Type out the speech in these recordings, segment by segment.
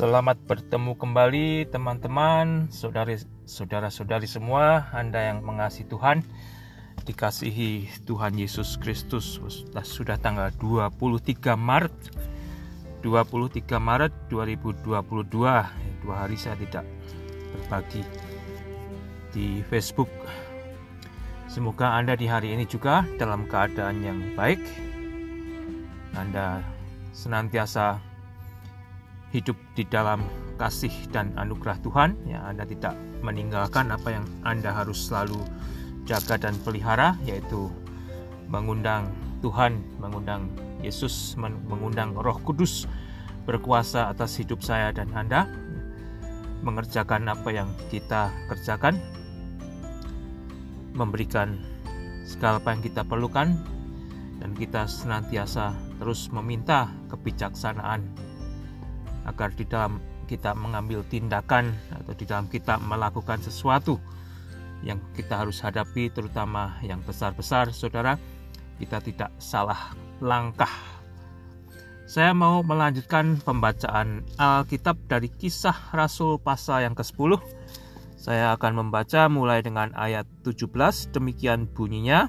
Selamat bertemu kembali teman-teman, saudari-saudara-saudari semua, Anda yang mengasihi Tuhan, dikasihi Tuhan Yesus Kristus. Sudah tanggal 23 Maret 23 Maret 2022. Dua hari saya tidak berbagi di Facebook. Semoga Anda di hari ini juga dalam keadaan yang baik. Anda senantiasa hidup di dalam kasih dan anugerah Tuhan. Ya Anda tidak meninggalkan apa yang Anda harus selalu jaga dan pelihara yaitu mengundang Tuhan, mengundang Yesus, mengundang Roh Kudus berkuasa atas hidup saya dan Anda mengerjakan apa yang kita kerjakan memberikan segala apa yang kita perlukan dan kita senantiasa terus meminta kebijaksanaan agar di dalam kita mengambil tindakan atau di dalam kita melakukan sesuatu yang kita harus hadapi terutama yang besar-besar saudara kita tidak salah langkah. Saya mau melanjutkan pembacaan Alkitab dari kisah Rasul pasal yang ke-10 saya akan membaca mulai dengan ayat 17 demikian bunyinya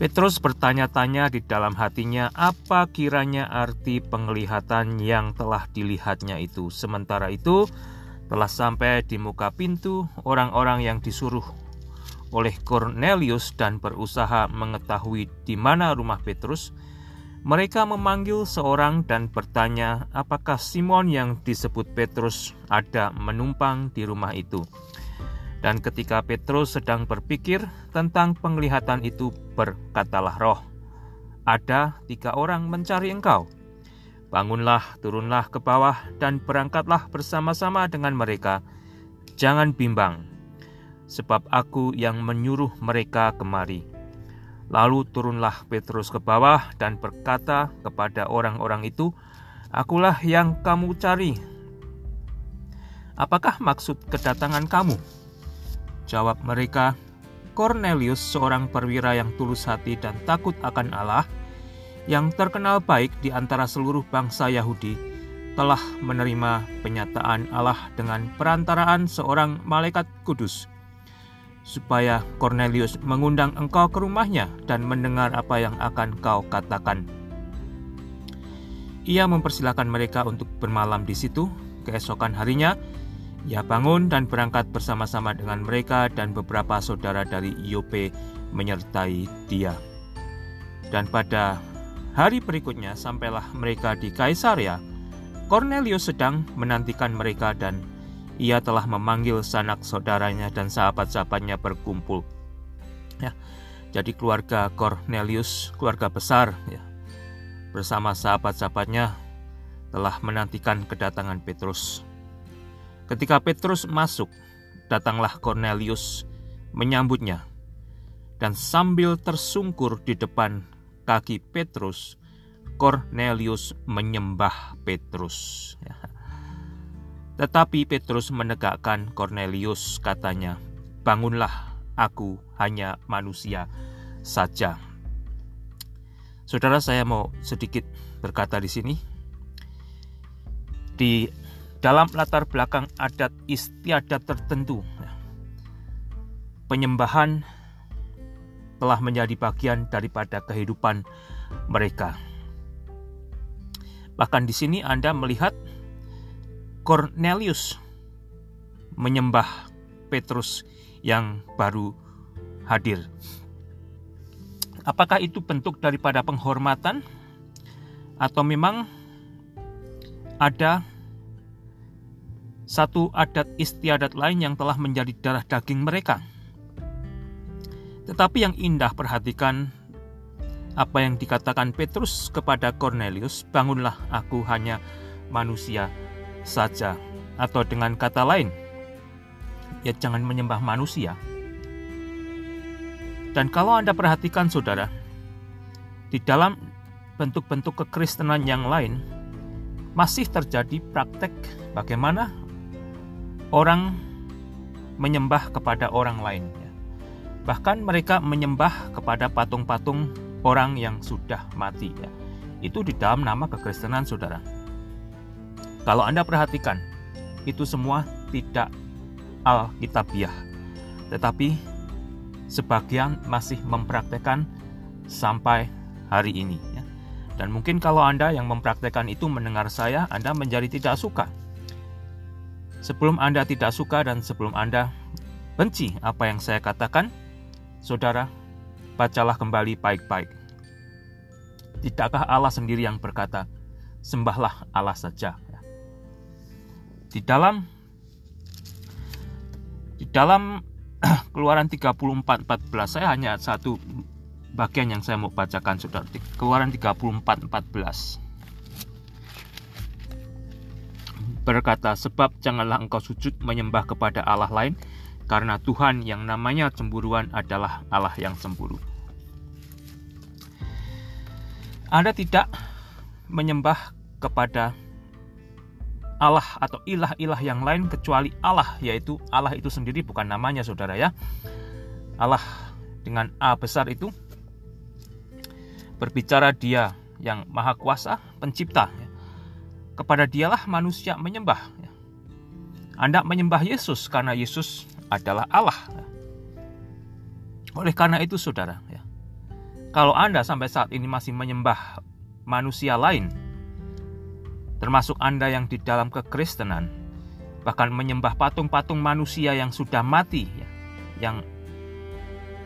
Petrus bertanya-tanya di dalam hatinya apa kiranya arti penglihatan yang telah dilihatnya itu. Sementara itu, telah sampai di muka pintu orang-orang yang disuruh oleh Cornelius dan berusaha mengetahui di mana rumah Petrus. Mereka memanggil seorang dan bertanya, apakah Simon yang disebut Petrus ada menumpang di rumah itu. Dan ketika Petrus sedang berpikir tentang penglihatan itu, berkatalah roh, ada tiga orang mencari engkau. Bangunlah, turunlah ke bawah, dan berangkatlah bersama-sama dengan mereka. Jangan bimbang, sebab aku yang menyuruh mereka kemari. Lalu turunlah Petrus ke bawah dan berkata kepada orang-orang itu, Akulah yang kamu cari. Apakah maksud kedatangan kamu? Jawab mereka, Cornelius seorang perwira yang tulus hati dan takut akan Allah, yang terkenal baik di antara seluruh bangsa Yahudi, telah menerima penyataan Allah dengan perantaraan seorang malaikat kudus, supaya Cornelius mengundang engkau ke rumahnya dan mendengar apa yang akan kau katakan. Ia mempersilahkan mereka untuk bermalam di situ. Keesokan harinya, ia bangun dan berangkat bersama-sama dengan mereka dan beberapa saudara dari Iope menyertai dia. Dan pada hari berikutnya sampailah mereka di Kaisaria. Cornelius sedang menantikan mereka dan ia telah memanggil sanak saudaranya dan sahabat-sahabatnya berkumpul. Ya, jadi keluarga Cornelius, keluarga besar ya, bersama sahabat-sahabatnya telah menantikan kedatangan Petrus. Ketika Petrus masuk, datanglah Cornelius menyambutnya. Dan sambil tersungkur di depan kaki Petrus, Cornelius menyembah Petrus. Tetapi Petrus menegakkan Cornelius, katanya, "Bangunlah, aku hanya manusia saja." Saudara, saya mau sedikit berkata di sini. Di dalam latar belakang adat istiadat tertentu. Penyembahan telah menjadi bagian daripada kehidupan mereka. Bahkan di sini Anda melihat Cornelius menyembah Petrus yang baru hadir. Apakah itu bentuk daripada penghormatan atau memang ada satu adat istiadat lain yang telah menjadi darah daging mereka. Tetapi yang indah perhatikan apa yang dikatakan Petrus kepada Cornelius, bangunlah aku hanya manusia saja. Atau dengan kata lain, ya jangan menyembah manusia. Dan kalau Anda perhatikan saudara, di dalam bentuk-bentuk kekristenan yang lain, masih terjadi praktek bagaimana orang menyembah kepada orang lain. Bahkan mereka menyembah kepada patung-patung orang yang sudah mati. Ya. Itu di dalam nama kekristenan saudara. Kalau Anda perhatikan, itu semua tidak alkitabiah. Tetapi sebagian masih mempraktekkan sampai hari ini. Ya. Dan mungkin kalau Anda yang mempraktekkan itu mendengar saya, Anda menjadi tidak suka. Sebelum Anda tidak suka dan sebelum Anda benci apa yang saya katakan, saudara, bacalah kembali baik-baik. Tidakkah Allah sendiri yang berkata, sembahlah Allah saja. Di dalam di dalam Keluaran 34:14 saya hanya satu bagian yang saya mau bacakan Saudara. Keluaran 34:14. Berkata, sebab janganlah engkau sujud menyembah kepada Allah lain, karena Tuhan yang namanya cemburuan adalah Allah yang cemburu. Anda tidak menyembah kepada Allah atau ilah-ilah yang lain kecuali Allah yaitu Allah itu sendiri bukan namanya saudara ya Allah dengan A besar itu berbicara dia yang maha kuasa pencipta ya. Kepada dialah manusia menyembah. Anda menyembah Yesus karena Yesus adalah Allah oleh karena itu saudara ya kalau Anda sampai saat ini masih menyembah manusia lain termasuk Anda yang di dalam kekristenan, bahkan menyembah patung-patung manusia yang sudah mati, ya, yang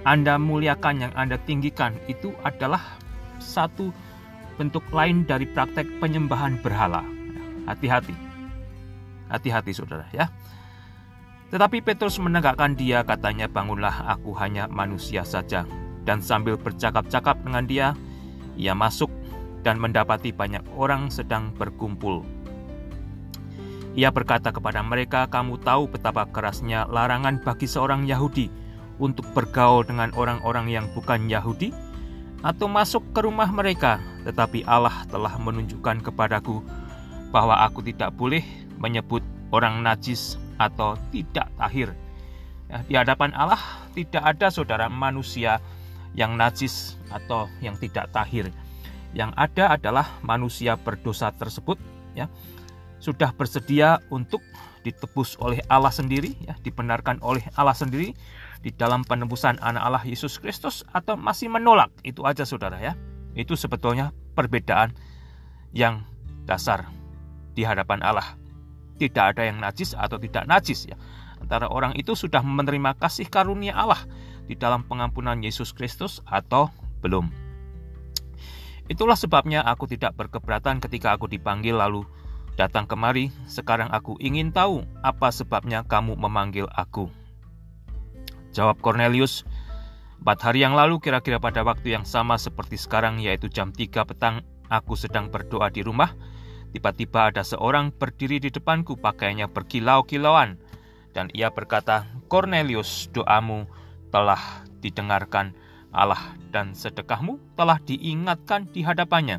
Anda muliakan, yang Anda tinggikan, itu adalah satu bentuk lain dari praktek penyembahan berhala. Hati-hati, hati-hati saudara ya. Tetapi Petrus menegakkan dia katanya bangunlah aku hanya manusia saja. Dan sambil bercakap-cakap dengan dia, ia masuk dan mendapati banyak orang sedang berkumpul. Ia berkata kepada mereka, "Kamu tahu betapa kerasnya larangan bagi seorang Yahudi untuk bergaul dengan orang-orang yang bukan Yahudi atau masuk ke rumah mereka, tetapi Allah telah menunjukkan kepadaku bahwa aku tidak boleh menyebut orang najis atau tidak tahir. Ya, di hadapan Allah tidak ada saudara manusia yang najis atau yang tidak tahir. Yang ada adalah manusia berdosa tersebut ya. Sudah bersedia untuk ditebus oleh Allah sendiri ya dibenarkan oleh Allah sendiri di dalam penebusan anak Allah Yesus Kristus atau masih menolak. Itu aja saudara ya. Itu sebetulnya perbedaan yang dasar di hadapan Allah tidak ada yang najis atau tidak najis ya antara orang itu sudah menerima kasih karunia Allah di dalam pengampunan Yesus Kristus atau belum Itulah sebabnya aku tidak berkeberatan ketika aku dipanggil lalu datang kemari. Sekarang aku ingin tahu apa sebabnya kamu memanggil aku. Jawab Cornelius, empat hari yang lalu kira-kira pada waktu yang sama seperti sekarang yaitu jam 3 petang aku sedang berdoa di rumah. Tiba-tiba ada seorang berdiri di depanku pakaiannya berkilau-kilauan. Dan ia berkata, Cornelius doamu telah didengarkan Allah dan sedekahmu telah diingatkan di hadapannya.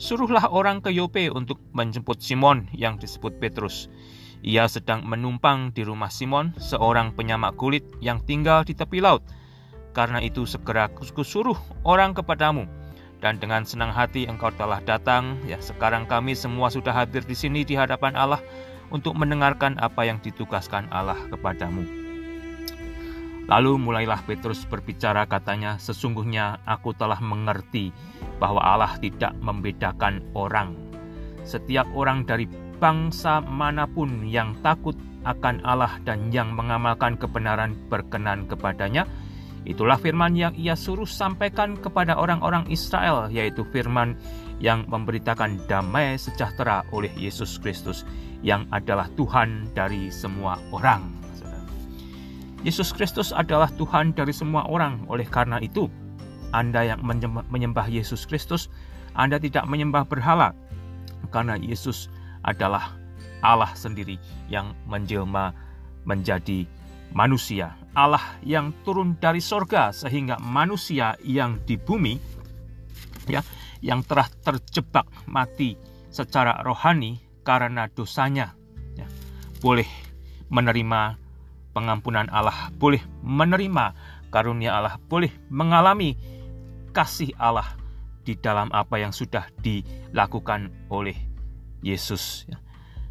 Suruhlah orang ke Yope untuk menjemput Simon yang disebut Petrus. Ia sedang menumpang di rumah Simon, seorang penyamak kulit yang tinggal di tepi laut. Karena itu segera kusuruh orang kepadamu. Dan dengan senang hati engkau telah datang, ya sekarang kami semua sudah hadir di sini di hadapan Allah untuk mendengarkan apa yang ditugaskan Allah kepadamu. Lalu mulailah Petrus berbicara katanya, sesungguhnya aku telah mengerti bahwa Allah tidak membedakan orang. Setiap orang dari bangsa mana pun yang takut akan Allah dan yang mengamalkan kebenaran berkenan kepadanya, itulah firman yang ia suruh sampaikan kepada orang-orang Israel, yaitu firman yang memberitakan damai sejahtera oleh Yesus Kristus, yang adalah Tuhan dari semua orang. Yesus Kristus adalah Tuhan dari semua orang. Oleh karena itu, Anda yang menyembah Yesus Kristus, Anda tidak menyembah berhala, karena Yesus adalah Allah sendiri yang menjelma menjadi manusia. Allah yang turun dari sorga sehingga manusia yang di bumi ya yang telah terjebak mati secara rohani karena dosanya ya, boleh menerima pengampunan Allah, boleh menerima karunia Allah, boleh mengalami kasih Allah di dalam apa yang sudah dilakukan oleh Yesus. Ya.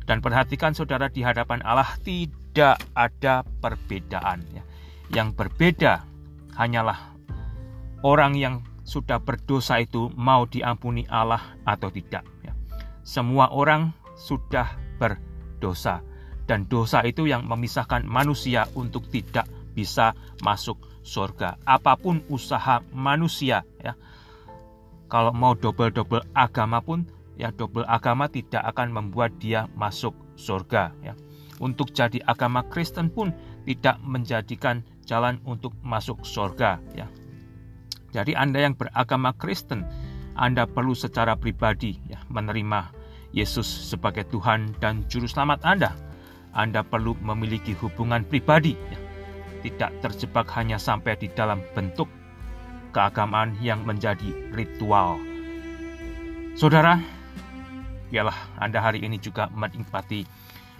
Dan perhatikan saudara di hadapan Allah ada perbedaan. Ya. Yang berbeda hanyalah orang yang sudah berdosa itu mau diampuni Allah atau tidak. Ya. Semua orang sudah berdosa dan dosa itu yang memisahkan manusia untuk tidak bisa masuk surga. Apa pun usaha manusia ya. Kalau mau double-double agama pun ya double agama tidak akan membuat dia masuk surga ya. Untuk jadi agama Kristen pun tidak menjadikan jalan untuk masuk surga ya. Jadi Anda yang beragama Kristen, Anda perlu secara pribadi ya menerima Yesus sebagai Tuhan dan juru selamat Anda. Anda perlu memiliki hubungan pribadi ya. Tidak terjebak hanya sampai di dalam bentuk keagamaan yang menjadi ritual. Saudara, biarlah Anda hari ini juga menikmati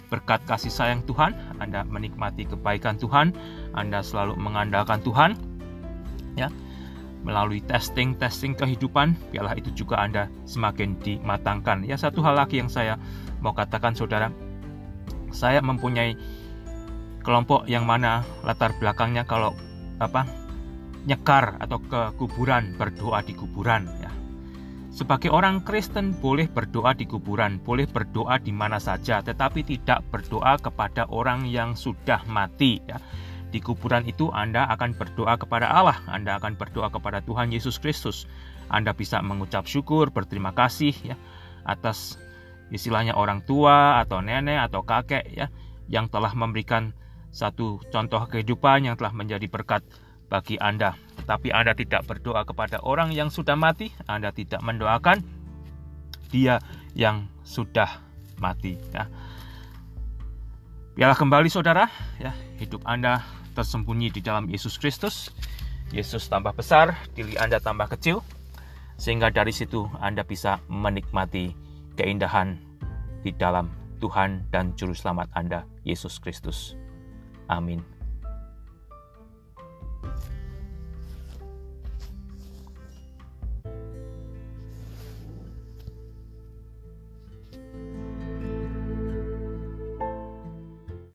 berkat kasih sayang Tuhan, Anda menikmati kebaikan Tuhan, Anda selalu mengandalkan Tuhan. Ya. Melalui testing-testing kehidupan, biarlah itu juga Anda semakin dimatangkan. Ya, satu hal lagi yang saya mau katakan Saudara, saya mempunyai kelompok yang mana latar belakangnya kalau apa nyekar atau ke kuburan berdoa di kuburan ya sebagai orang Kristen boleh berdoa di kuburan, boleh berdoa di mana saja, tetapi tidak berdoa kepada orang yang sudah mati. Ya. Di kuburan itu Anda akan berdoa kepada Allah, Anda akan berdoa kepada Tuhan Yesus Kristus. Anda bisa mengucap syukur, berterima kasih ya atas istilahnya orang tua atau nenek atau kakek ya yang telah memberikan satu contoh kehidupan yang telah menjadi berkat bagi Anda. Tetapi Anda tidak berdoa kepada orang yang sudah mati, Anda tidak mendoakan dia yang sudah mati ya. Biarlah kembali saudara, ya, hidup Anda tersembunyi di dalam Yesus Kristus. Yesus tambah besar, diri Anda tambah kecil, sehingga dari situ Anda bisa menikmati keindahan di dalam Tuhan dan Juru Selamat Anda, Yesus Kristus. Amin.